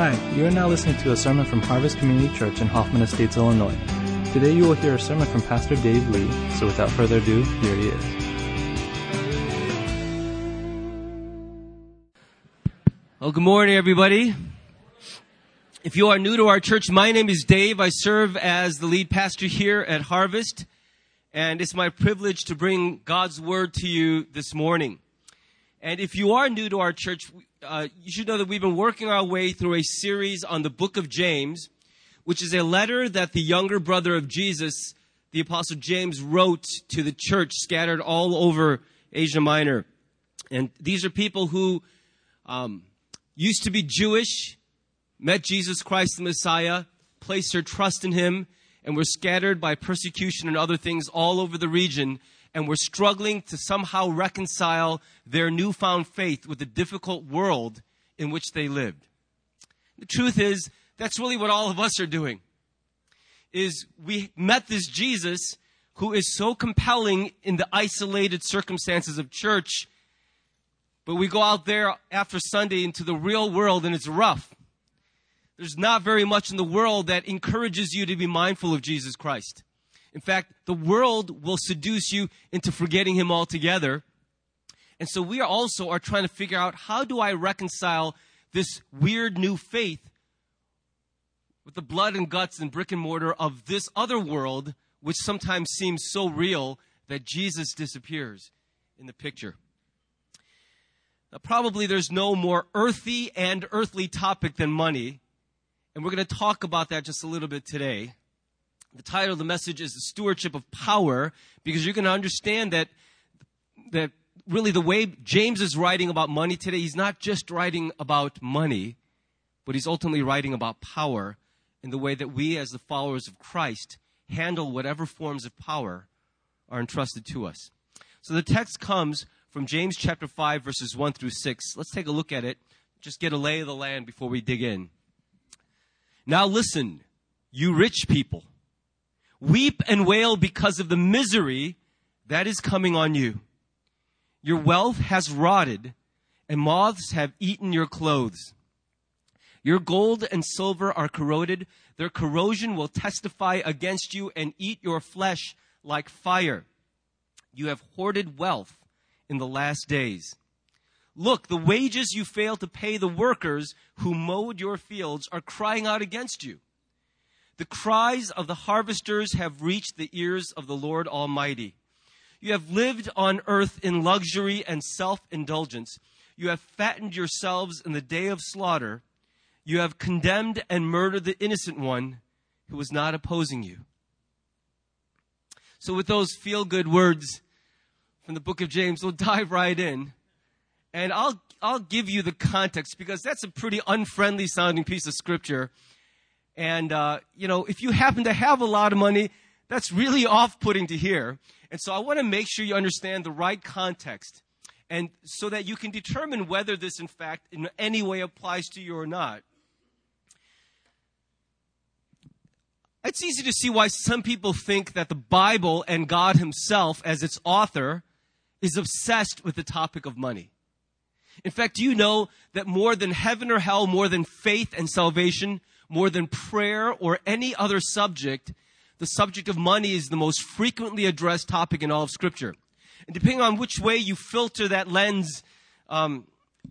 Hi, you are now listening to a sermon from Harvest Community Church in Hoffman Estates, Illinois. Today you will hear a sermon from Pastor Dave Lee, so without further ado, here he is. Well, good morning, everybody. If you are new to our church, my name is Dave. I serve as the lead pastor here at Harvest, and it's my privilege to bring God's word to you this morning. And if you are new to our church, uh, you should know that we've been working our way through a series on the book of James, which is a letter that the younger brother of Jesus, the apostle James, wrote to the church scattered all over Asia Minor. And these are people who um, used to be Jewish, met Jesus Christ the Messiah, placed their trust in him, and were scattered by persecution and other things all over the region and we were struggling to somehow reconcile their newfound faith with the difficult world in which they lived. The truth is, that's really what all of us are doing. Is we met this Jesus who is so compelling in the isolated circumstances of church, but we go out there after Sunday into the real world and it's rough. There's not very much in the world that encourages you to be mindful of Jesus Christ. In fact, the world will seduce you into forgetting him altogether. And so we are also are trying to figure out how do I reconcile this weird new faith with the blood and guts and brick and mortar of this other world, which sometimes seems so real that Jesus disappears in the picture. Now, probably there's no more earthy and earthly topic than money, and we're going to talk about that just a little bit today. The title of the message is the stewardship of power because you're going to understand that that really the way James is writing about money today, he's not just writing about money, but he's ultimately writing about power in the way that we as the followers of Christ handle whatever forms of power are entrusted to us. So the text comes from James chapter 5 verses 1 through 6. Let's take a look at it. Just get a lay of the land before we dig in. Now listen, you rich people. Weep and wail because of the misery that is coming on you. Your wealth has rotted, and moths have eaten your clothes. Your gold and silver are corroded. Their corrosion will testify against you and eat your flesh like fire. You have hoarded wealth in the last days. Look, the wages you failed to pay the workers who mowed your fields are crying out against you. The cries of the harvesters have reached the ears of the Lord Almighty. You have lived on earth in luxury and self indulgence. You have fattened yourselves in the day of slaughter. You have condemned and murdered the innocent one who was not opposing you. So, with those feel good words from the book of James, we'll dive right in. And I'll, I'll give you the context because that's a pretty unfriendly sounding piece of scripture. And, uh, you know, if you happen to have a lot of money, that's really off putting to hear. And so I want to make sure you understand the right context and so that you can determine whether this, in fact, in any way applies to you or not. It's easy to see why some people think that the Bible and God Himself, as its author, is obsessed with the topic of money. In fact, do you know that more than heaven or hell, more than faith and salvation, more than prayer or any other subject, the subject of money is the most frequently addressed topic in all of Scripture. And depending on which way you filter that lens, um,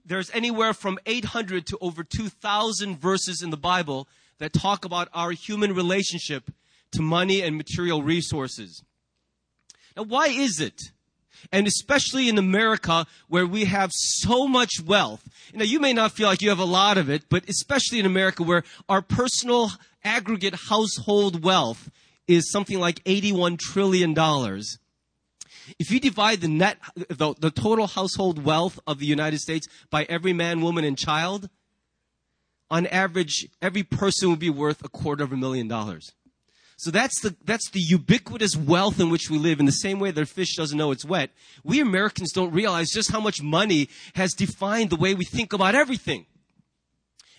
there's anywhere from 800 to over 2,000 verses in the Bible that talk about our human relationship to money and material resources. Now, why is it and especially in America where we have so much wealth. Now, you may not feel like you have a lot of it, but especially in America where our personal aggregate household wealth is something like $81 trillion. If you divide the net, the, the total household wealth of the United States by every man, woman, and child, on average, every person would be worth a quarter of a million dollars. So that's the, that's the ubiquitous wealth in which we live. In the same way that a fish doesn't know it's wet, we Americans don't realize just how much money has defined the way we think about everything.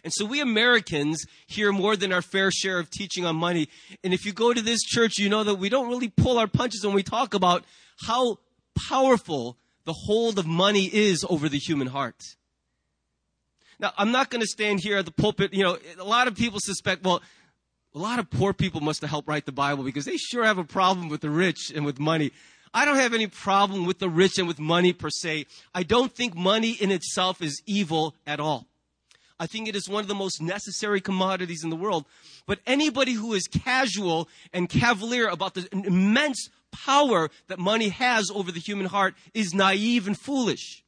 And so we Americans hear more than our fair share of teaching on money. And if you go to this church, you know that we don't really pull our punches when we talk about how powerful the hold of money is over the human heart. Now, I'm not going to stand here at the pulpit. You know, a lot of people suspect, well, a lot of poor people must have helped write the Bible because they sure have a problem with the rich and with money. I don't have any problem with the rich and with money per se. I don't think money in itself is evil at all. I think it is one of the most necessary commodities in the world. But anybody who is casual and cavalier about the immense power that money has over the human heart is naive and foolish.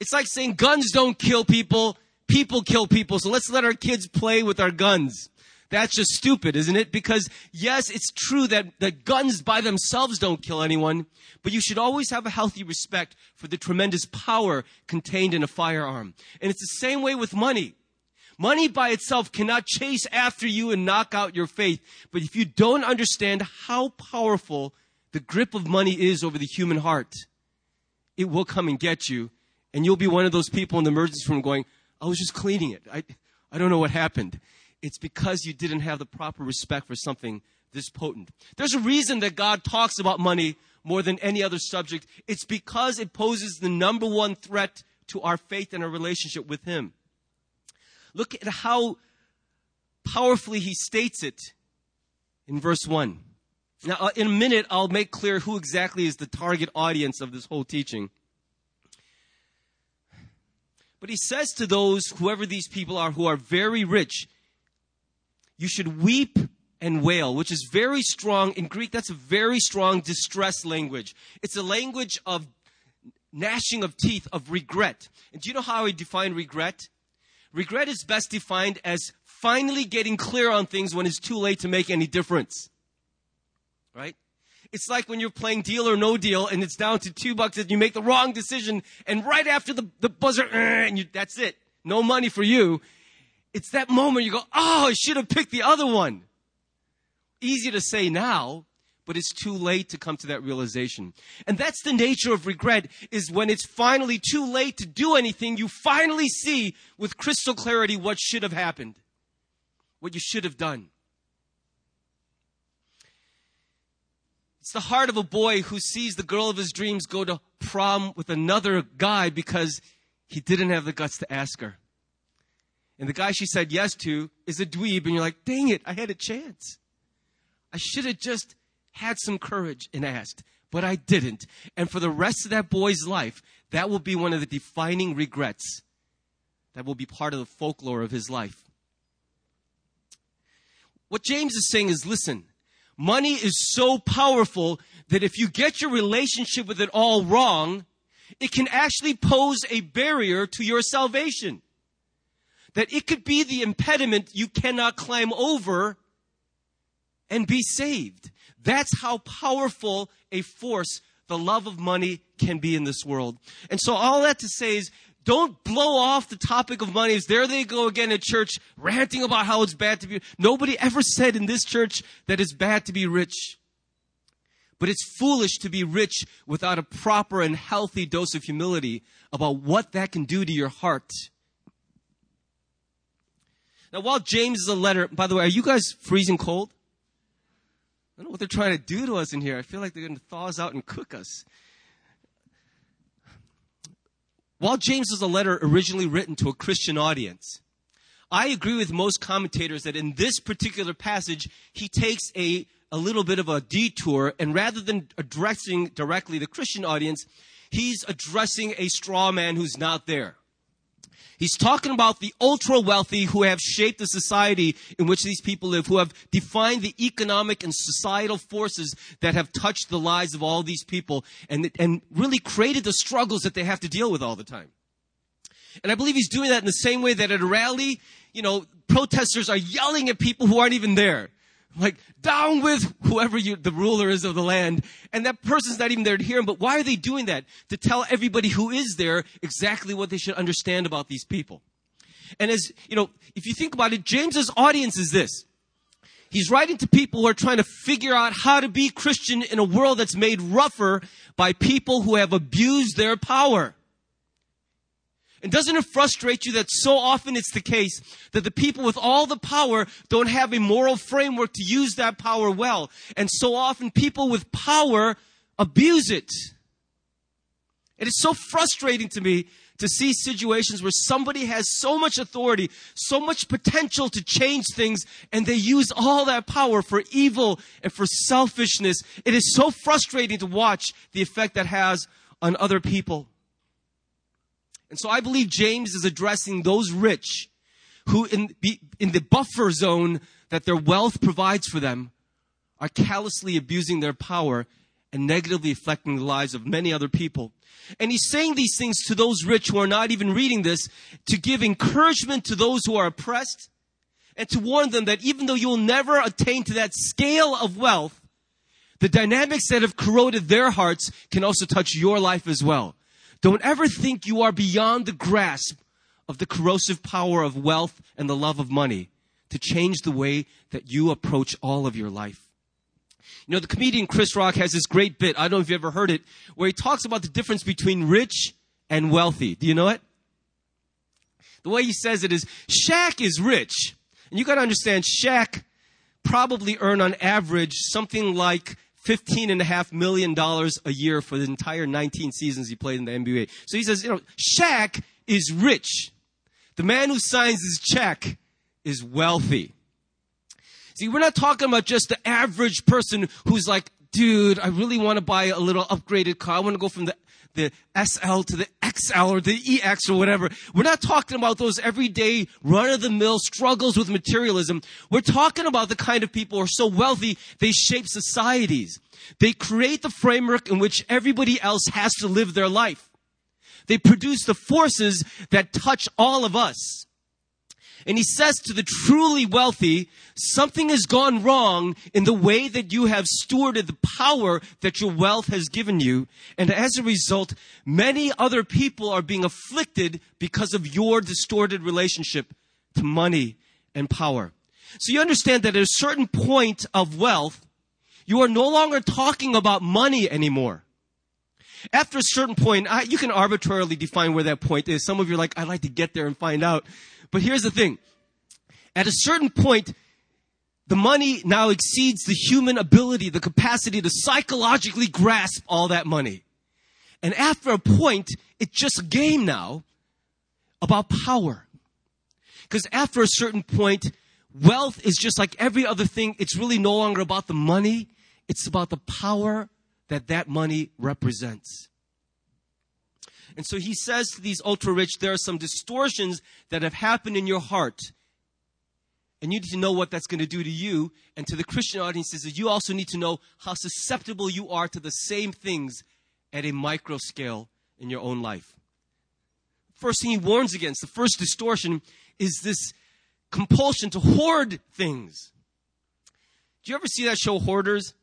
It's like saying guns don't kill people, people kill people, so let's let our kids play with our guns. That's just stupid, isn't it? Because yes, it's true that, that guns by themselves don't kill anyone, but you should always have a healthy respect for the tremendous power contained in a firearm. And it's the same way with money. Money by itself cannot chase after you and knock out your faith. But if you don't understand how powerful the grip of money is over the human heart, it will come and get you. And you'll be one of those people in the emergency room going, I was just cleaning it. I, I don't know what happened. It's because you didn't have the proper respect for something this potent. There's a reason that God talks about money more than any other subject. It's because it poses the number one threat to our faith and our relationship with Him. Look at how powerfully he states it in verse 1. Now, uh, in a minute, I'll make clear who exactly is the target audience of this whole teaching. But he says to those, whoever these people are, who are very rich, you should weep and wail, which is very strong. In Greek, that's a very strong distress language. It's a language of gnashing of teeth, of regret. And do you know how I define regret? Regret is best defined as finally getting clear on things when it's too late to make any difference. Right? It's like when you're playing deal or no deal and it's down to two bucks and you make the wrong decision and right after the, the buzzer, and you, that's it. No money for you. It's that moment you go, oh, I should have picked the other one. Easy to say now, but it's too late to come to that realization. And that's the nature of regret is when it's finally too late to do anything, you finally see with crystal clarity what should have happened, what you should have done. It's the heart of a boy who sees the girl of his dreams go to prom with another guy because he didn't have the guts to ask her. And the guy she said yes to is a dweeb, and you're like, dang it, I had a chance. I should have just had some courage and asked, but I didn't. And for the rest of that boy's life, that will be one of the defining regrets that will be part of the folklore of his life. What James is saying is listen, money is so powerful that if you get your relationship with it all wrong, it can actually pose a barrier to your salvation. That it could be the impediment you cannot climb over and be saved. That's how powerful a force the love of money can be in this world. And so all that to say is don't blow off the topic of money as there they go again at church ranting about how it's bad to be. Nobody ever said in this church that it's bad to be rich. But it's foolish to be rich without a proper and healthy dose of humility about what that can do to your heart. Now, while James is a letter, by the way, are you guys freezing cold? I don't know what they're trying to do to us in here. I feel like they're going to thaw us out and cook us. While James was a letter originally written to a Christian audience, I agree with most commentators that in this particular passage, he takes a, a little bit of a detour, and rather than addressing directly the Christian audience, he's addressing a straw man who's not there. He's talking about the ultra wealthy who have shaped the society in which these people live, who have defined the economic and societal forces that have touched the lives of all these people and, and really created the struggles that they have to deal with all the time. And I believe he's doing that in the same way that at a rally, you know, protesters are yelling at people who aren't even there like down with whoever you, the ruler is of the land. And that person's not even there to hear him. But why are they doing that? To tell everybody who is there exactly what they should understand about these people. And as, you know, if you think about it, James's audience is this. He's writing to people who are trying to figure out how to be Christian in a world that's made rougher by people who have abused their power. And doesn't it frustrate you that so often it's the case that the people with all the power don't have a moral framework to use that power well? And so often people with power abuse it. It is so frustrating to me to see situations where somebody has so much authority, so much potential to change things, and they use all that power for evil and for selfishness. It is so frustrating to watch the effect that has on other people. And so I believe James is addressing those rich who in, in the buffer zone that their wealth provides for them are callously abusing their power and negatively affecting the lives of many other people. And he's saying these things to those rich who are not even reading this to give encouragement to those who are oppressed and to warn them that even though you'll never attain to that scale of wealth, the dynamics that have corroded their hearts can also touch your life as well. Don't ever think you are beyond the grasp of the corrosive power of wealth and the love of money to change the way that you approach all of your life. You know, the comedian Chris Rock has this great bit, I don't know if you ever heard it, where he talks about the difference between rich and wealthy. Do you know it? The way he says it is, Shaq is rich. And you gotta understand, Shaq probably earned on average something like fifteen and a half million dollars a year for the entire 19 seasons he played in the NBA. So he says, you know, Shaq is rich. The man who signs his check is wealthy. See, we're not talking about just the average person who's like, dude, I really want to buy a little upgraded car. I want to go from the, the SL to the XL or the EX or whatever. We're not talking about those everyday run of the mill struggles with materialism. We're talking about the kind of people who are so wealthy, they shape societies. They create the framework in which everybody else has to live their life. They produce the forces that touch all of us. And he says to the truly wealthy, something has gone wrong in the way that you have stewarded the power that your wealth has given you. And as a result, many other people are being afflicted because of your distorted relationship to money and power. So you understand that at a certain point of wealth, you are no longer talking about money anymore. After a certain point, I, you can arbitrarily define where that point is. Some of you are like, I'd like to get there and find out. But here's the thing. At a certain point, the money now exceeds the human ability, the capacity to psychologically grasp all that money. And after a point, it's just a game now about power. Because after a certain point, wealth is just like every other thing. It's really no longer about the money. It's about the power that that money represents. And so he says to these ultra rich, there are some distortions that have happened in your heart. And you need to know what that's going to do to you. And to the Christian audiences, is you also need to know how susceptible you are to the same things at a micro scale in your own life. First thing he warns against, the first distortion, is this compulsion to hoard things. Do you ever see that show Hoarders?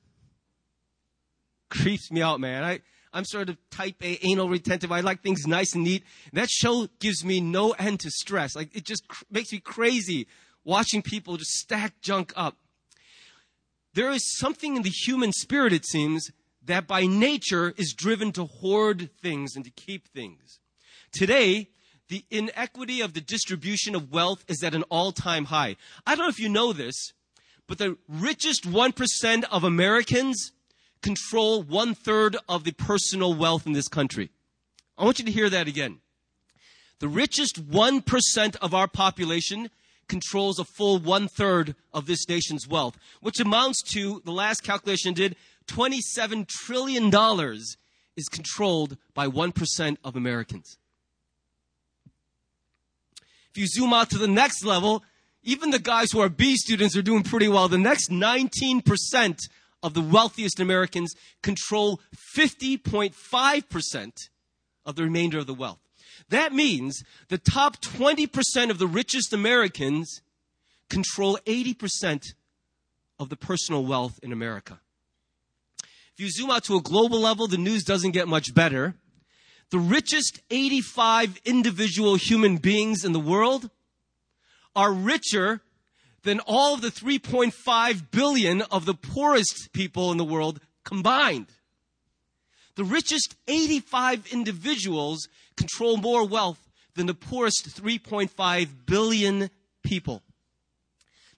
creeps me out, man. I, I'm sort of type A, anal retentive. I like things nice and neat. That show gives me no end to stress. Like, it just cr- makes me crazy watching people just stack junk up. There is something in the human spirit, it seems, that by nature is driven to hoard things and to keep things. Today, the inequity of the distribution of wealth is at an all time high. I don't know if you know this, but the richest 1% of Americans control one third of the personal wealth in this country. I want you to hear that again. The richest 1% of our population controls a full one third of this nation's wealth, which amounts to, the last calculation did, $27 trillion is controlled by 1% of Americans. If you zoom out to the next level, even the guys who are B students are doing pretty well. The next 19% of the wealthiest Americans control 50.5% of the remainder of the wealth. That means the top 20% of the richest Americans control 80% of the personal wealth in America. If you zoom out to a global level, the news doesn't get much better. The richest 85 individual human beings in the world are richer than all of the 3.5 billion of the poorest people in the world combined. The richest 85 individuals control more wealth than the poorest 3.5 billion people.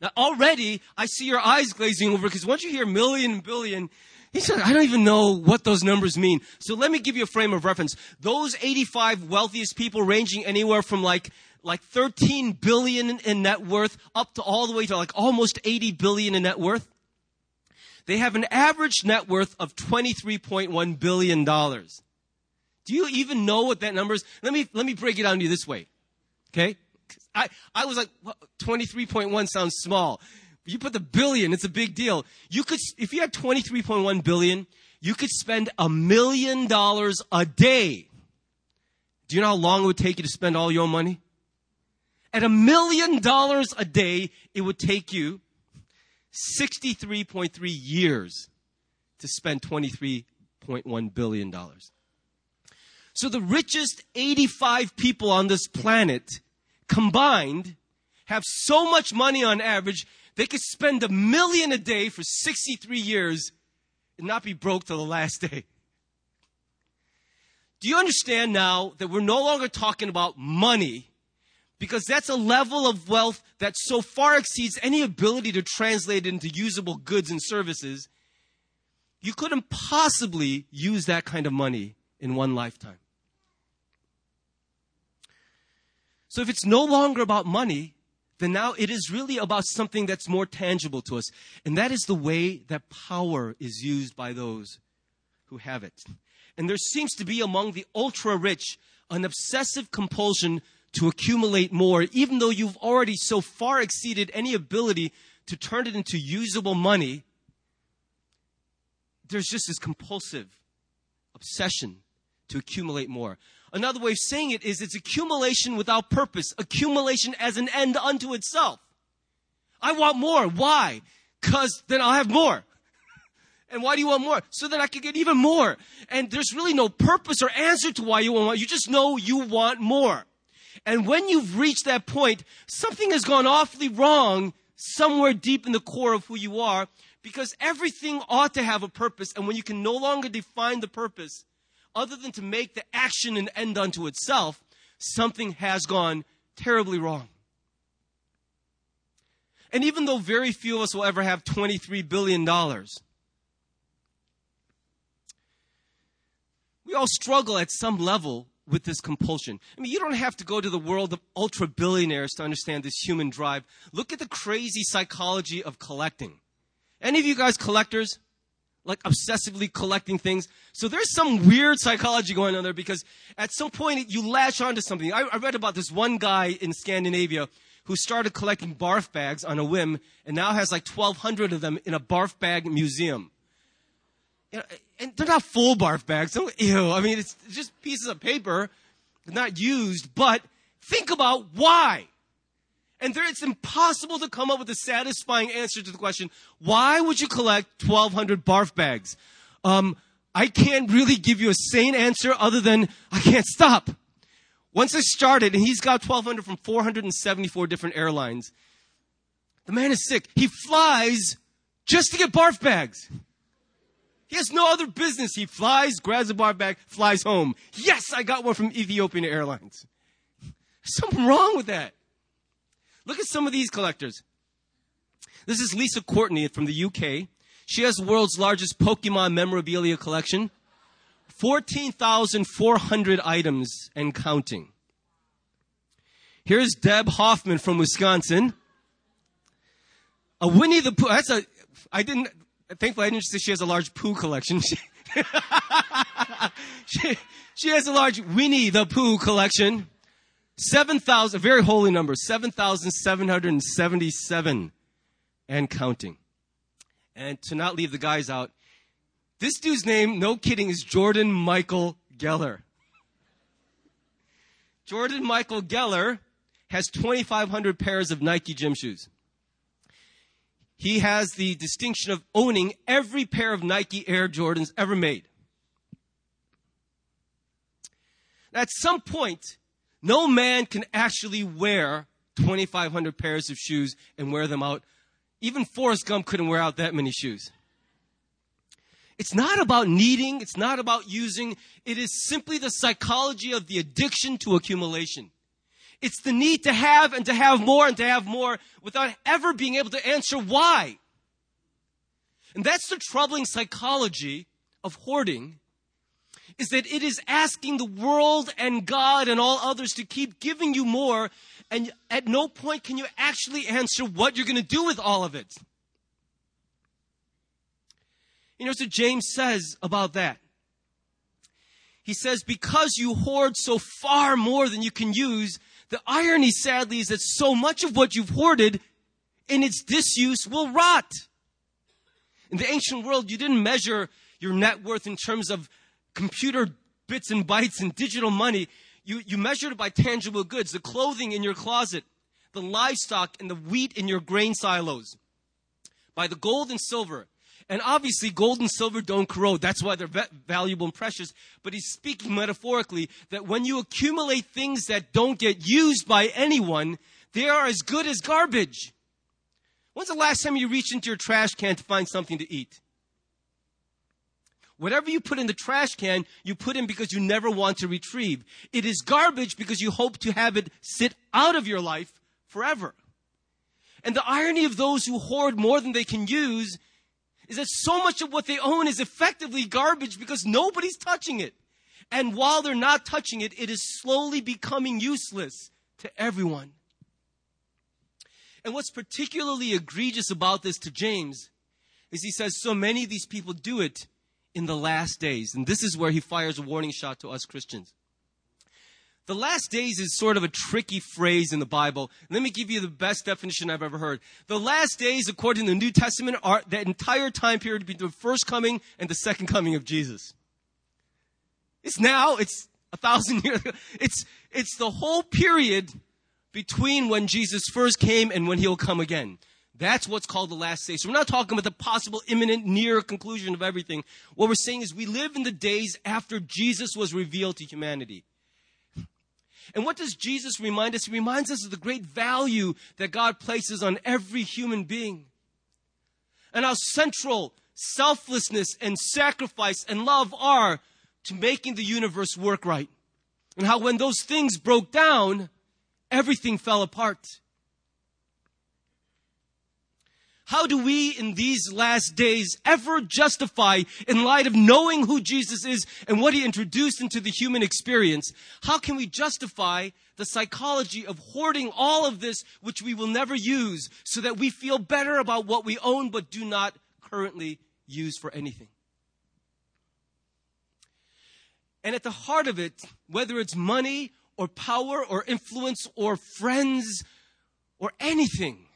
Now already I see your eyes glazing over because once you hear million billion, He said, I don't even know what those numbers mean. So let me give you a frame of reference. Those 85 wealthiest people ranging anywhere from like, like 13 billion in net worth up to all the way to like almost 80 billion in net worth. They have an average net worth of $23.1 billion. Do you even know what that number is? Let me, let me break it down to you this way. Okay? I, I was like, 23.1 sounds small. You put the billion, it's a big deal. You could, if you had 23.1 billion, you could spend a million dollars a day. Do you know how long it would take you to spend all your money? At a million dollars a day, it would take you 63.3 years to spend $23.1 billion. So the richest 85 people on this planet combined have so much money on average, they could spend a million a day for 63 years and not be broke till the last day. Do you understand now that we're no longer talking about money? Because that's a level of wealth that so far exceeds any ability to translate into usable goods and services. You couldn't possibly use that kind of money in one lifetime. So if it's no longer about money, then now it is really about something that's more tangible to us. And that is the way that power is used by those who have it. And there seems to be among the ultra rich an obsessive compulsion to accumulate more, even though you've already so far exceeded any ability to turn it into usable money. There's just this compulsive obsession to accumulate more. Another way of saying it is it's accumulation without purpose, accumulation as an end unto itself. I want more. Why? Because then I'll have more. And why do you want more? So that I can get even more. And there's really no purpose or answer to why you want more. You just know you want more. And when you've reached that point, something has gone awfully wrong somewhere deep in the core of who you are because everything ought to have a purpose. And when you can no longer define the purpose, other than to make the action an end unto itself, something has gone terribly wrong. And even though very few of us will ever have $23 billion, we all struggle at some level with this compulsion. I mean, you don't have to go to the world of ultra billionaires to understand this human drive. Look at the crazy psychology of collecting. Any of you guys collectors? like obsessively collecting things. So there's some weird psychology going on there because at some point you latch onto something. I, I read about this one guy in Scandinavia who started collecting barf bags on a whim and now has like 1,200 of them in a barf bag museum. And they're not full barf bags. Don't, ew. I mean, it's just pieces of paper, not used, but think about why. And there, it's impossible to come up with a satisfying answer to the question, why would you collect 1200 barf bags? Um, I can't really give you a sane answer other than I can't stop. Once I started, and he's got 1200 from 474 different airlines. The man is sick. He flies just to get barf bags. He has no other business. He flies, grabs a bar bag, flies home. Yes, I got one from Ethiopian Airlines. something wrong with that. Look at some of these collectors. This is Lisa Courtney from the UK. She has the world's largest Pokemon memorabilia collection. 14,400 items and counting. Here's Deb Hoffman from Wisconsin. A Winnie the Pooh. That's a, I didn't, thankfully I didn't say she has a large poo collection. She, she, she has a large Winnie the Pooh collection. Seven thousand—a very holy number, 7,777 and counting. And to not leave the guys out, this dude's name, no kidding, is Jordan Michael Geller. Jordan Michael Geller has 2,500 pairs of Nike gym shoes. He has the distinction of owning every pair of Nike Air Jordans ever made. At some point, no man can actually wear 2,500 pairs of shoes and wear them out. Even Forrest Gump couldn't wear out that many shoes. It's not about needing, it's not about using, it is simply the psychology of the addiction to accumulation. It's the need to have and to have more and to have more without ever being able to answer why. And that's the troubling psychology of hoarding is that it is asking the world and God and all others to keep giving you more and at no point can you actually answer what you're going to do with all of it. You know what James says about that? He says, because you hoard so far more than you can use, the irony sadly is that so much of what you've hoarded in its disuse will rot. In the ancient world, you didn't measure your net worth in terms of computer bits and bytes and digital money. You, you measured it by tangible goods, the clothing in your closet, the livestock and the wheat in your grain silos, by the gold and silver. And obviously, gold and silver don't corrode. That's why they're valuable and precious. But he's speaking metaphorically that when you accumulate things that don't get used by anyone, they are as good as garbage. When's the last time you reached into your trash can to find something to eat? Whatever you put in the trash can, you put in because you never want to retrieve. It is garbage because you hope to have it sit out of your life forever. And the irony of those who hoard more than they can use is that so much of what they own is effectively garbage because nobody's touching it. And while they're not touching it, it is slowly becoming useless to everyone. And what's particularly egregious about this to James is he says so many of these people do it in the last days. And this is where he fires a warning shot to us Christians. The last days is sort of a tricky phrase in the Bible. Let me give you the best definition I've ever heard. The last days, according to the New Testament, are the entire time period between the first coming and the second coming of Jesus. It's now, it's a thousand years. It's, it's the whole period between when Jesus first came and when he'll come again. That's what's called the last days. So we're not talking about the possible imminent near conclusion of everything. What we're saying is we live in the days after Jesus was revealed to humanity. And what does Jesus remind us? He reminds us of the great value that God places on every human being. And how central selflessness and sacrifice and love are to making the universe work right. And how when those things broke down, everything fell apart. How do we in these last days ever justify, in light of knowing who Jesus is and what he introduced into the human experience, how can we justify the psychology of hoarding all of this which we will never use so that we feel better about what we own but do not currently use for anything? And at the heart of it, whether it's money or power or influence or friends or anything,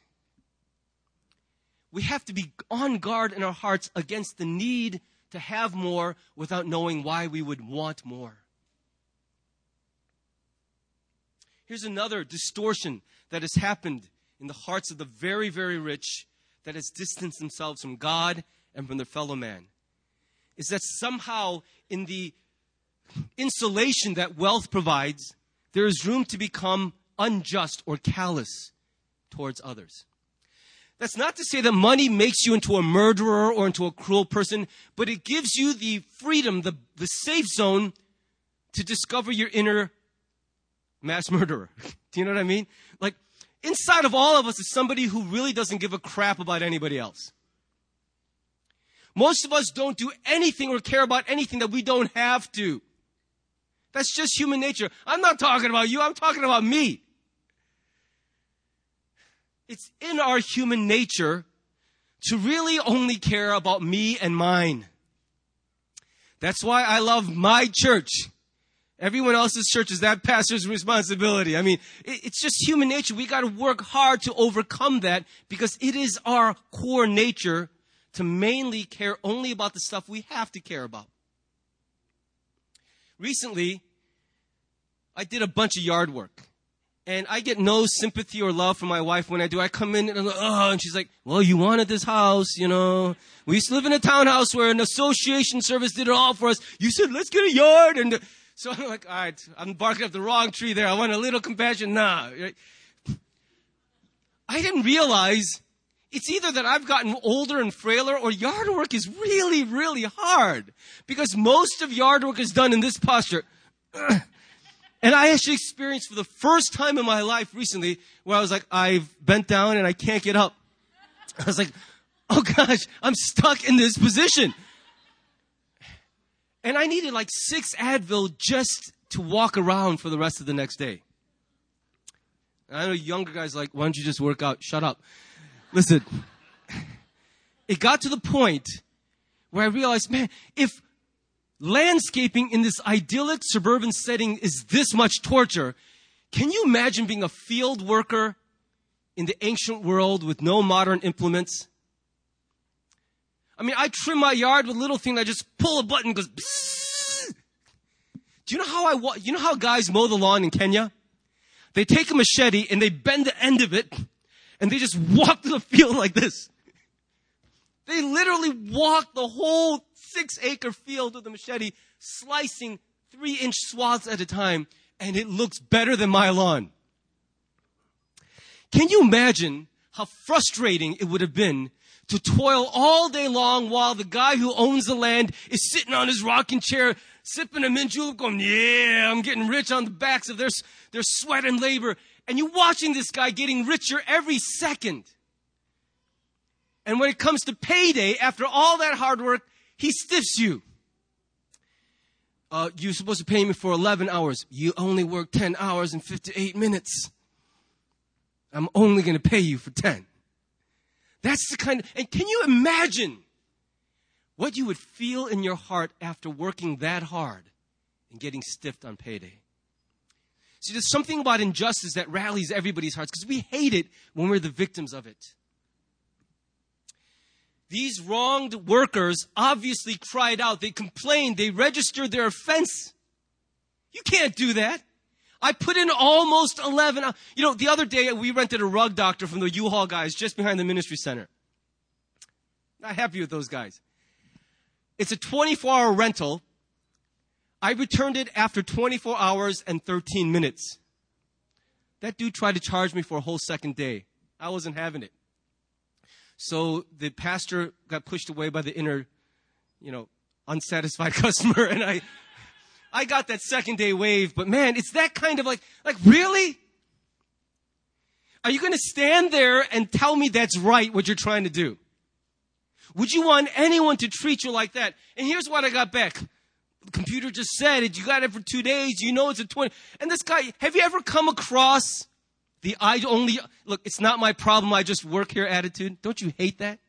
we have to be on guard in our hearts against the need to have more without knowing why we would want more. Here's another distortion that has happened in the hearts of the very, very rich that has distanced themselves from God and from their fellow man. Is that somehow in the insulation that wealth provides, there is room to become unjust or callous towards others. That's not to say that money makes you into a murderer or into a cruel person, but it gives you the freedom, the, the safe zone to discover your inner mass murderer. Do you know what I mean? Like, inside of all of us is somebody who really doesn't give a crap about anybody else. Most of us don't do anything or care about anything that we don't have to. That's just human nature. I'm not talking about you, I'm talking about me. It's in our human nature to really only care about me and mine. That's why I love my church. Everyone else's church is that pastor's responsibility. I mean, it's just human nature. We got to work hard to overcome that because it is our core nature to mainly care only about the stuff we have to care about. Recently, I did a bunch of yard work. And I get no sympathy or love from my wife when I do. I come in and I'm like, oh, and she's like, well, you wanted this house, you know. We used to live in a townhouse where an association service did it all for us. You said, let's get a yard. And so I'm like, all right, I'm barking up the wrong tree there. I want a little compassion. Nah. I didn't realize it's either that I've gotten older and frailer or yard work is really, really hard because most of yard work is done in this posture. And I actually experienced for the first time in my life recently where I was like, I've bent down and I can't get up. I was like, oh gosh, I'm stuck in this position. And I needed like six Advil just to walk around for the rest of the next day. I know younger guys like, why don't you just work out? Shut up. Listen, it got to the point where I realized, man, if landscaping in this idyllic suburban setting is this much torture, can you imagine being a field worker in the ancient world with no modern implements? I mean, I trim my yard with little thing. I just pull a button, goes. Psss. Do you know how I? You know how guys mow the lawn in Kenya? They take a machete and they bend the end of it, and they just walk through the field like this. They literally walk the whole six acre field with a machete, slicing three inch swaths at a time, and it looks better than my lawn. Can you imagine how frustrating it would have been to toil all day long while the guy who owns the land is sitting on his rocking chair, sipping a mint julep, going, yeah, I'm getting rich on the backs of their, their sweat and labor. And you're watching this guy getting richer every second. And when it comes to payday, after all that hard work, he stiffs you. Uh, you're supposed to pay me for 11 hours. You only work 10 hours and 58 minutes. I'm only going to pay you for 10. That's the kind of, and can you imagine what you would feel in your heart after working that hard and getting stiffed on payday? See, there's something about injustice that rallies everybody's hearts because we hate it when we're the victims of it. These wronged workers obviously cried out. They complained. They registered their offense. You can't do that. I put in almost 11. You know, the other day we rented a rug doctor from the U-Haul guys just behind the ministry center. Not happy with those guys. It's a 24 hour rental. I returned it after 24 hours and 13 minutes. That dude tried to charge me for a whole second day. I wasn't having it. So the pastor got pushed away by the inner, you know, unsatisfied customer and I, I got that second day wave, but man, it's that kind of like, like really? Are you going to stand there and tell me that's right what you're trying to do? Would you want anyone to treat you like that? And here's what I got back. The computer just said it. You got it for two days. You know it's a 20. And this guy, have you ever come across the I only, look, it's not my problem. I just work here attitude. Don't you hate that?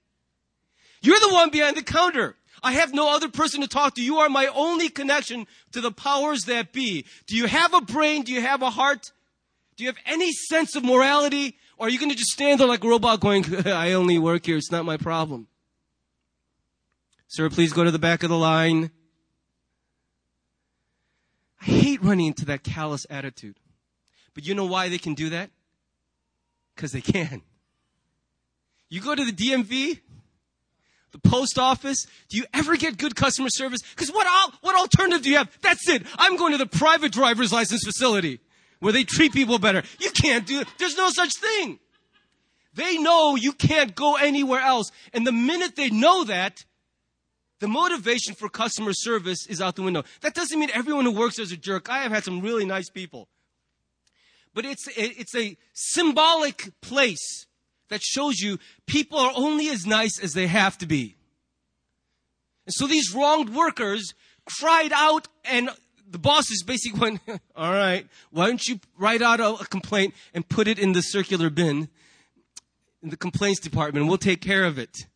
You're the one behind the counter. I have no other person to talk to. You are my only connection to the powers that be. Do you have a brain? Do you have a heart? Do you have any sense of morality? Or are you going to just stand there like a robot going, I only work here. It's not my problem. Sir, please go to the back of the line. I hate running into that callous attitude. But you know why they can do that? Because they can. You go to the DMV, the post office? Do you ever get good customer service? Because what, what alternative do you have? That's it. I'm going to the private driver's license facility where they treat people better. You can't do it. There's no such thing. They know you can't go anywhere else. And the minute they know that, the motivation for customer service is out the window. That doesn't mean everyone who works there's a jerk. I have had some really nice people. But it's, it's a symbolic place that shows you people are only as nice as they have to be. And so these wronged workers cried out and the bosses basically went, all right, why don't you write out a, a complaint and put it in the circular bin in the complaints department we'll take care of it.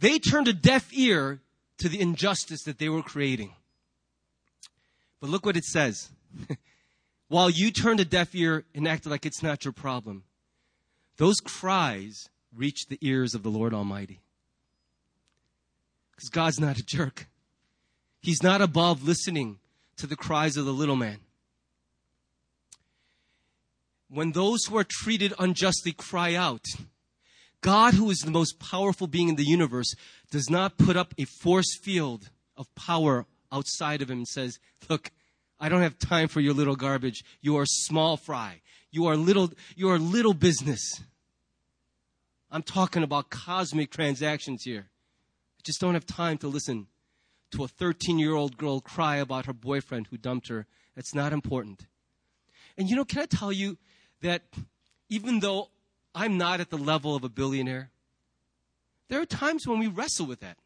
They turned a deaf ear to the injustice that they were creating. But look what it says. While you turned a deaf ear and acted like it's not your problem, those cries reached the ears of the Lord Almighty. Because God's not a jerk. He's not above listening to the cries of the little man. When those who are treated unjustly cry out, God, who is the most powerful being in the universe, does not put up a force field of power outside of him and says, Look, I don't have time for your little garbage. You are small fry. You are little, you are little business. I'm talking about cosmic transactions here. I just don't have time to listen to a 13 year old girl cry about her boyfriend who dumped her. That's not important. And you know, can I tell you that even though I'm not at the level of a billionaire, There are times when we wrestle with that.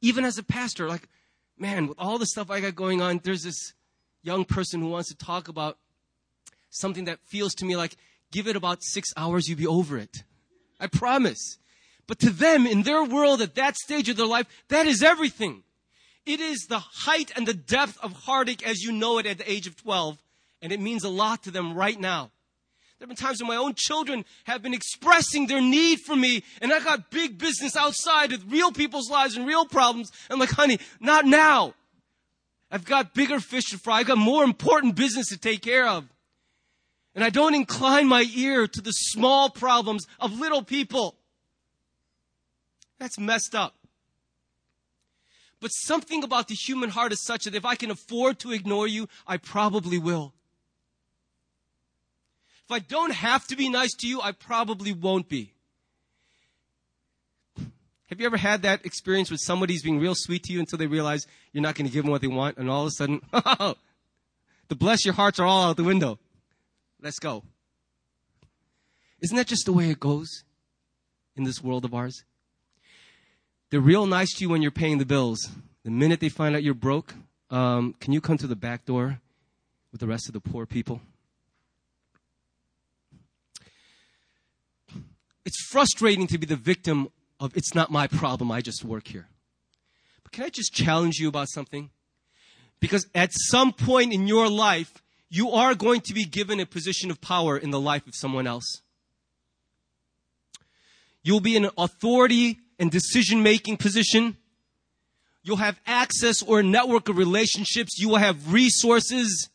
Even as a pastor, like, man, with all the stuff I got going on, there's this young person who wants to talk about something that feels to me like, give it about six hours, you'll be over it. I promise. But to them, in their world, at that stage of their life, that is everything. It is the height and the depth of heartache as you know it at the age of 12, and it means a lot to them right now. There have been times when my own children have been expressing their need for me, and I got big business outside with real people's lives and real problems. I'm like, honey, not now. I've got bigger fish to fry. I've got more important business to take care of. And I don't incline my ear to the small problems of little people. That's messed up. But something about the human heart is such that if I can afford to ignore you, I probably will. If I don't have to be nice to you, I probably won't be. Have you ever had that experience with somebody's being real sweet to you until they realize you're not going to give them what they want, and all of a sudden, the bless your hearts are all out the window. Let's go. Isn't that just the way it goes in this world of ours? They're real nice to you when you're paying the bills. The minute they find out you're broke, um, can you come to the back door with the rest of the poor people? It's frustrating to be the victim of it's not my problem, I just work here. But can I just challenge you about something? Because at some point in your life, you are going to be given a position of power in the life of someone else. You'll be in an authority and decision making position. You'll have access or a network of relationships. You will have resources.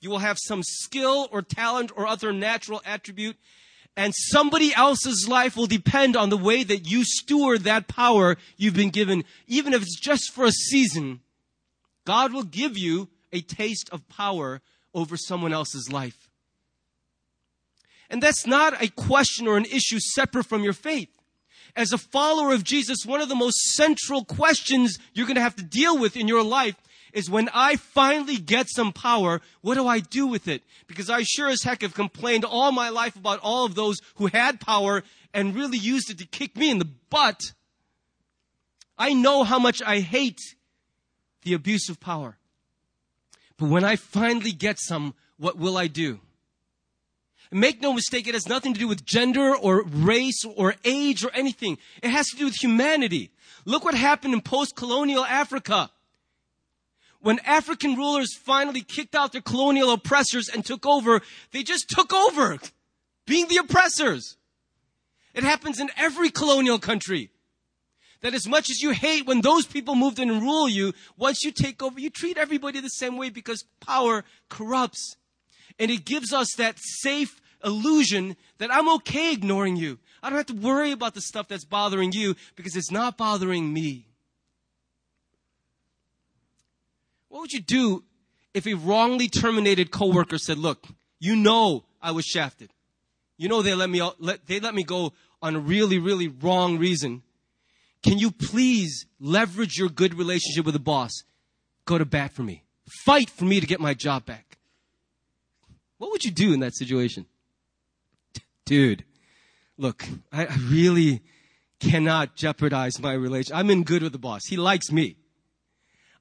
You will have some skill or talent or other natural attribute. And somebody else's life will depend on the way that you steward that power you've been given. Even if it's just for a season, God will give you a taste of power over someone else's life. And that's not a question or an issue separate from your faith. As a follower of Jesus, one of the most central questions you're going to have to deal with in your life is when I finally get some power, what do I do with it? Because I sure as heck have complained all my life about all of those who had power and really used it to kick me in the butt. I know how much I hate the abuse of power. But when I finally get some, what will I do? Make no mistake, it has nothing to do with gender or race or age or anything. It has to do with humanity. Look what happened in post-colonial Africa when African rulers finally kicked out their colonial oppressors and took over, they just took over being the oppressors. It happens in every colonial country. That as much as you hate when those people moved in and rule you, once you take over, you treat everybody the same way because power corrupts. And it gives us that safe illusion that I'm okay ignoring you. I don't have to worry about the stuff that's bothering you because it's not bothering me. What would you do if a wrongly terminated coworker said, look, you know I was shafted. You know they let me, let, they let me go on a really, really wrong reason. Can you please leverage your good relationship with the boss? Go to bat for me. Fight for me to get my job back. What would you do in that situation? Dude, look, I really cannot jeopardize my relation. I'm in good with the boss. He likes me.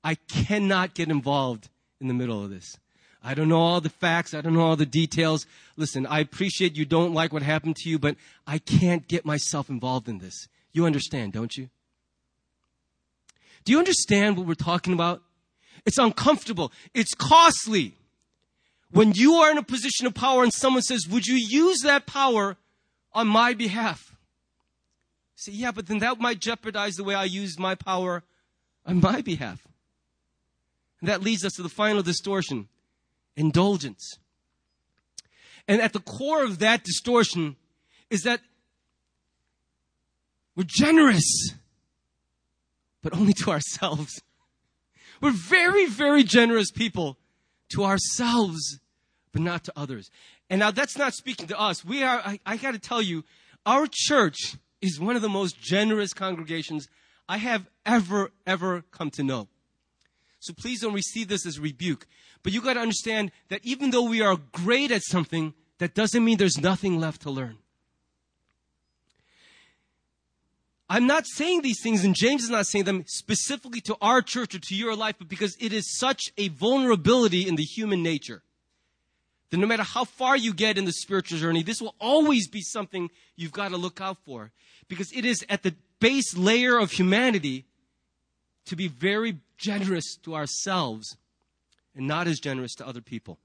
I cannot get involved in the middle of this. I don't know all the facts. I don't know all the details. Listen, I appreciate you don't like what happened to you, but I can't get myself involved in this. You understand, don't you? Do you understand what we're talking about? It's uncomfortable. It's costly. When you are in a position of power and someone says, would you use that power on my behalf? Say, yeah, but then that might jeopardize the way I use my power on my behalf. And that leads us to the final distortion indulgence. And at the core of that distortion is that we're generous, but only to ourselves. We're very, very generous people to ourselves, but not to others. And now that's not speaking to us. We are, I, I gotta tell you, our church is one of the most generous congregations I have ever, ever come to know. So please don't receive this as rebuke. But you got to understand that even though we are great at something, that doesn't mean there's nothing left to learn. I'm not saying these things, and James is not saying them specifically to our church or to your life, but because it is such a vulnerability in the human nature. That no matter how far you get in the spiritual journey, this will always be something you've got to look out for. Because it is at the base layer of humanity to be very generous to ourselves and not as generous to other people.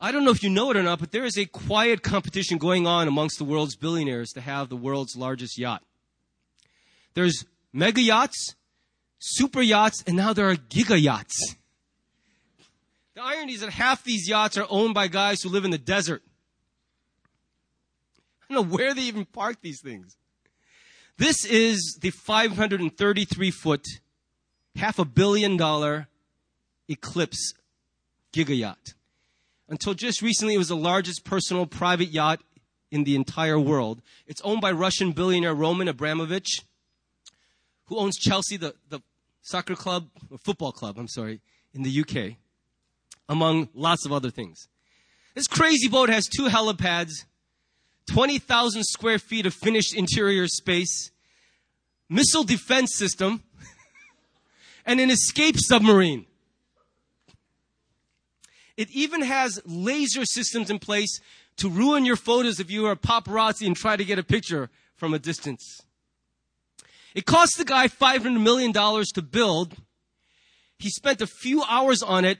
I don't know if you know it or not, but there is a quiet competition going on amongst the world's billionaires to have the world's largest yacht. There's mega yachts, super yachts, and now there are giga yachts. The irony is that half these yachts are owned by guys who live in the desert. I don't know where they even park these things. This is the 533 foot, half a billion dollar Eclipse giga yacht. Until just recently, it was the largest personal private yacht in the entire world. It's owned by Russian billionaire Roman Abramovich, who owns Chelsea, the, the soccer club, football club, I'm sorry, in the UK, among lots of other things. This crazy boat has two helipads, 20,000 square feet of finished interior space, missile defense system, and an escape submarine. It even has laser systems in place to ruin your photos if you are a paparazzi and try to get a picture from a distance. It cost the guy $500 million to build. He spent a few hours on it.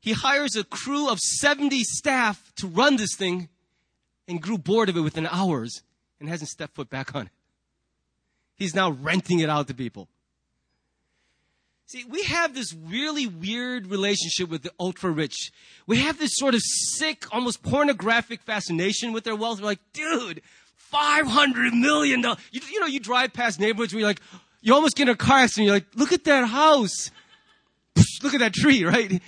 He hires a crew of 70 staff to run this thing and grew bored of it within hours and hasn't stepped foot back on it. He's now renting it out to people. See, we have this really weird relationship with the ultra rich. We have this sort of sick, almost pornographic fascination with their wealth. We're like, dude, $500 million. You, you know, you drive past neighborhoods where you're like, you almost get in a car accident. You're like, look at that house. Look at that tree, right?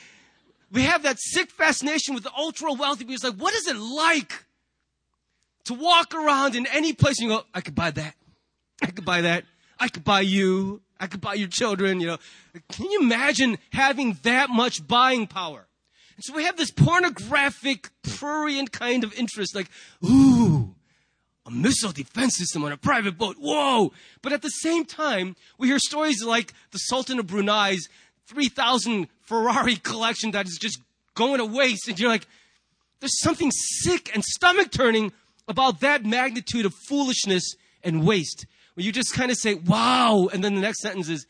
We have that sick fascination with the ultra wealthy. It's like, what is it like to walk around in any place and you go, I could buy that. I could buy that. I could buy you. I could buy your children, you know. Can you imagine having that much buying power? And so we have this pornographic, prurient kind of interest, like, ooh, a missile defense system on a private boat. Whoa! But at the same time, we hear stories like the Sultan of Brunei's 3,000 Ferrari collection that is just going to waste. And you're like, there's something sick and stomach turning about that magnitude of foolishness and waste where you just kind of say, wow. And then the next sentence is,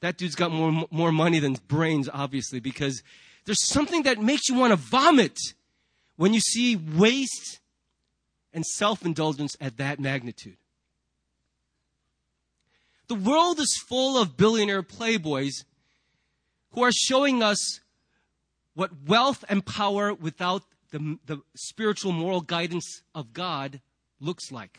that dude's got more, more money than brains, obviously, because there's something that makes you want to vomit when you see waste and self indulgence at that magnitude. The world is full of billionaire playboys who are showing us what wealth and power without the, the spiritual moral guidance of God looks like.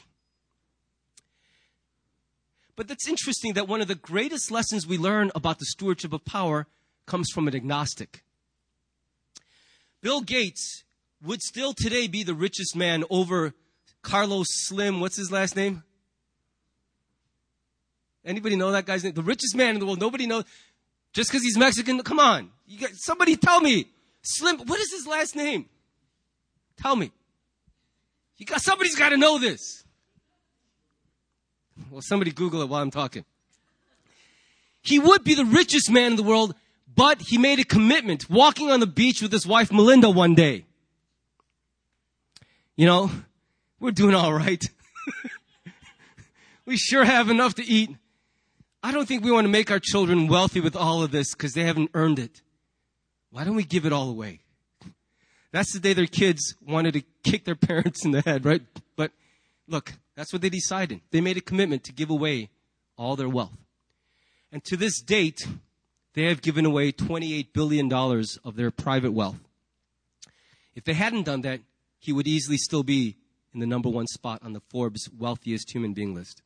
But that's interesting that one of the greatest lessons we learn about the stewardship of power comes from an agnostic. Bill Gates would still today be the richest man over Carlos Slim. What's his last name? Anybody know that guy's name? The richest man in the world. Nobody knows. Just because he's Mexican. Come on. Somebody tell me. Slim. What is his last name? Tell me. You got somebody's got to know this. Well, somebody Google it while I'm talking. He would be the richest man in the world, but he made a commitment walking on the beach with his wife Melinda one day. You know, we're doing all right. we sure have enough to eat. I don't think we want to make our children wealthy with all of this because they haven't earned it. Why don't we give it all away? That's the day their kids wanted to kick their parents in the head, right? But look, that's what they decided. They made a commitment to give away all their wealth. And to this date, they have given away $28 billion of their private wealth. If they hadn't done that, he would easily still be in the number one spot on the Forbes wealthiest human being list.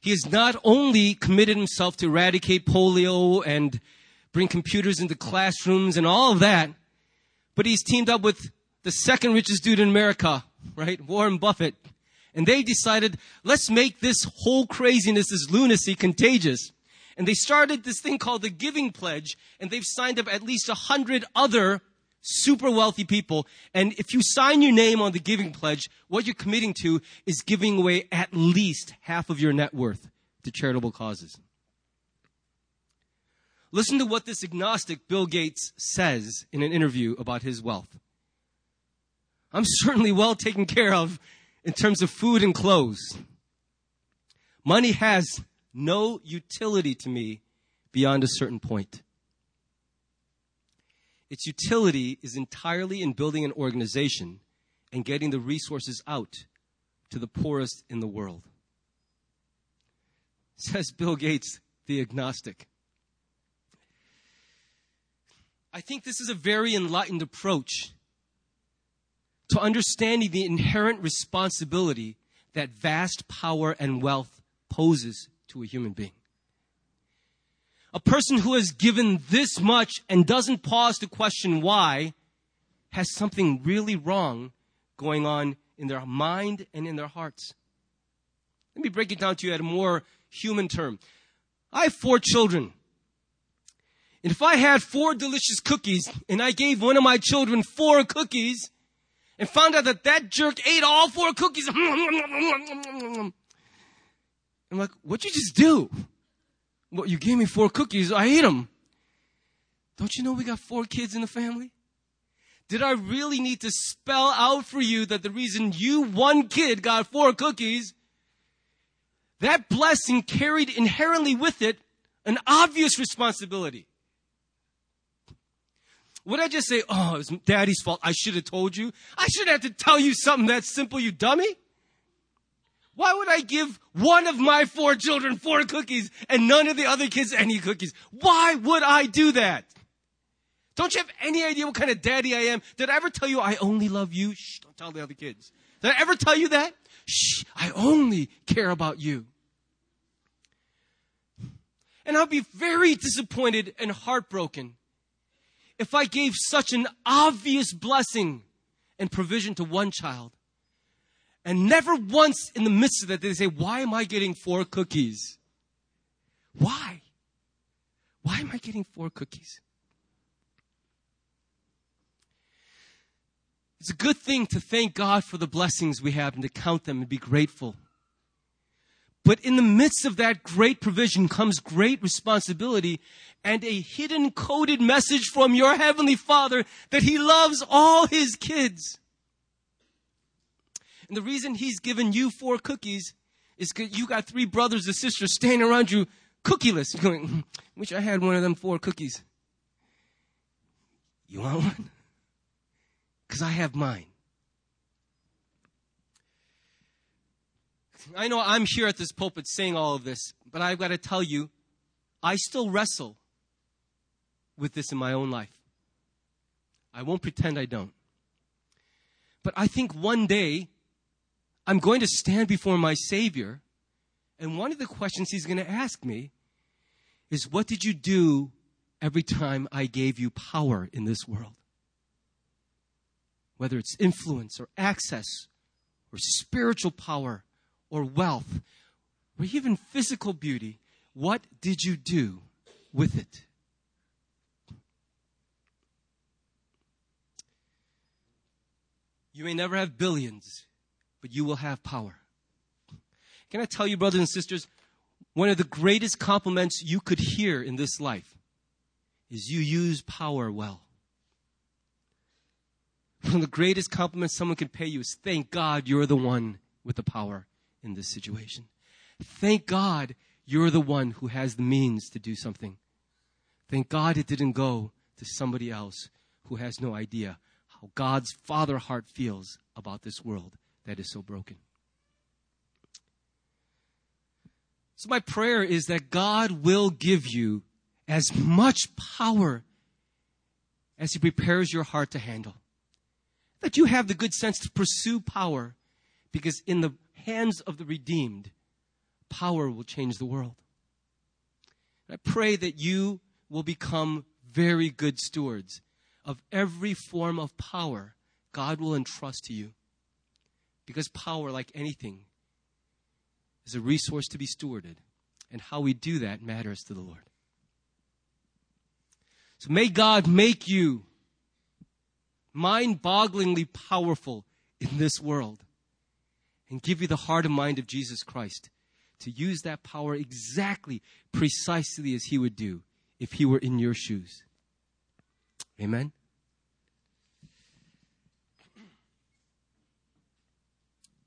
He has not only committed himself to eradicate polio and bring computers into classrooms and all of that, but he's teamed up with the second richest dude in America, right? Warren Buffett. And they decided, let's make this whole craziness, this lunacy contagious. And they started this thing called the Giving Pledge, and they've signed up at least a hundred other super wealthy people. And if you sign your name on the giving pledge, what you're committing to is giving away at least half of your net worth to charitable causes. Listen to what this agnostic Bill Gates says in an interview about his wealth. I'm certainly well taken care of in terms of food and clothes. Money has no utility to me beyond a certain point. Its utility is entirely in building an organization and getting the resources out to the poorest in the world. Says Bill Gates, the agnostic. I think this is a very enlightened approach to understanding the inherent responsibility that vast power and wealth poses to a human being. A person who has given this much and doesn't pause to question why has something really wrong going on in their mind and in their hearts. Let me break it down to you at a more human term. I have four children. And if I had four delicious cookies and I gave one of my children four cookies and found out that that jerk ate all four cookies, I'm like, what'd you just do? Well, you gave me four cookies. I ate them. Don't you know we got four kids in the family? Did I really need to spell out for you that the reason you, one kid, got four cookies, that blessing carried inherently with it an obvious responsibility? Would I just say, oh, it's daddy's fault. I should have told you. I should have to tell you something that simple, you dummy. Why would I give one of my four children four cookies and none of the other kids any cookies? Why would I do that? Don't you have any idea what kind of daddy I am? Did I ever tell you I only love you? Shh, don't tell the other kids. Did I ever tell you that? Shh, I only care about you. And I'll be very disappointed and heartbroken if I gave such an obvious blessing and provision to one child and never once in the midst of that did they say, Why am I getting four cookies? Why? Why am I getting four cookies? It's a good thing to thank God for the blessings we have and to count them and be grateful. But in the midst of that great provision comes great responsibility and a hidden coded message from your heavenly father that he loves all his kids. And the reason he's given you four cookies is because you got three brothers and sisters standing around you cookieless. Going, hmm, wish I had one of them four cookies. You want one? Because I have mine. I know I'm here at this pulpit saying all of this, but I've got to tell you, I still wrestle with this in my own life. I won't pretend I don't. But I think one day I'm going to stand before my Savior, and one of the questions He's going to ask me is, What did you do every time I gave you power in this world? Whether it's influence or access or spiritual power or wealth or even physical beauty, what did you do with it? You may never have billions but you will have power. Can I tell you, brothers and sisters, one of the greatest compliments you could hear in this life is you use power well. One of the greatest compliments someone can pay you is thank God you're the one with the power in this situation. Thank God you're the one who has the means to do something. Thank God it didn't go to somebody else who has no idea how God's father heart feels about this world that is so broken. So, my prayer is that God will give you as much power as He prepares your heart to handle. That you have the good sense to pursue power, because in the hands of the redeemed, power will change the world. I pray that you will become very good stewards of every form of power God will entrust to you. Because power, like anything, is a resource to be stewarded. And how we do that matters to the Lord. So may God make you mind bogglingly powerful in this world, and give you the heart and mind of Jesus Christ to use that power exactly, precisely as He would do if He were in your shoes. Amen?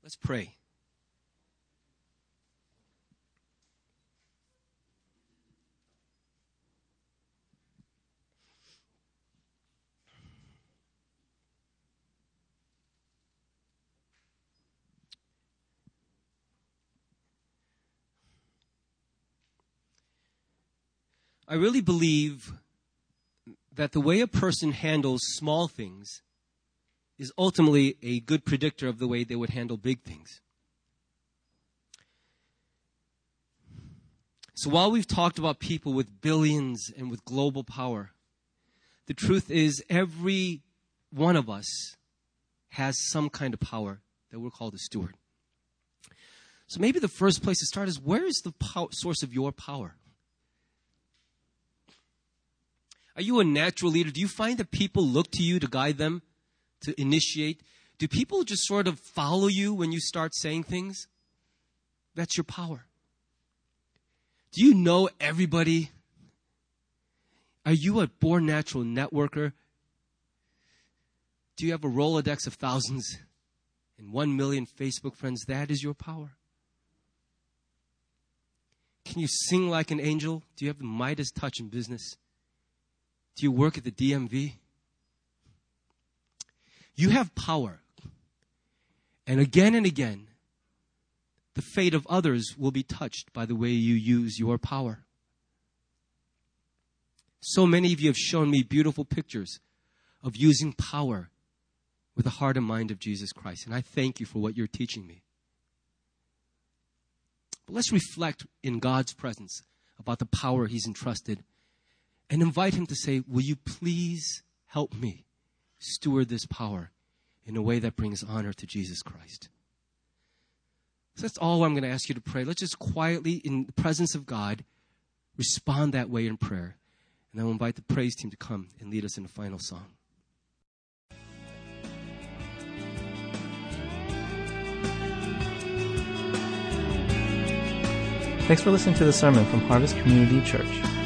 Let's pray. I really believe that the way a person handles small things is ultimately a good predictor of the way they would handle big things. So while we've talked about people with billions and with global power, the truth is every one of us has some kind of power that we're called a steward. So maybe the first place to start is where is the source of your power? Are you a natural leader? Do you find that people look to you to guide them, to initiate? Do people just sort of follow you when you start saying things? That's your power. Do you know everybody? Are you a born natural networker? Do you have a Rolodex of thousands and one million Facebook friends? That is your power. Can you sing like an angel? Do you have the Midas touch in business? Do you work at the DMV? You have power. And again and again, the fate of others will be touched by the way you use your power. So many of you have shown me beautiful pictures of using power with the heart and mind of Jesus Christ. And I thank you for what you're teaching me. But let's reflect in God's presence about the power He's entrusted and invite him to say, Will you please help me steward this power in a way that brings honor to Jesus Christ? So that's all I'm going to ask you to pray. Let's just quietly, in the presence of God, respond that way in prayer. And then we'll invite the praise team to come and lead us in a final song. Thanks for listening to the sermon from Harvest Community Church.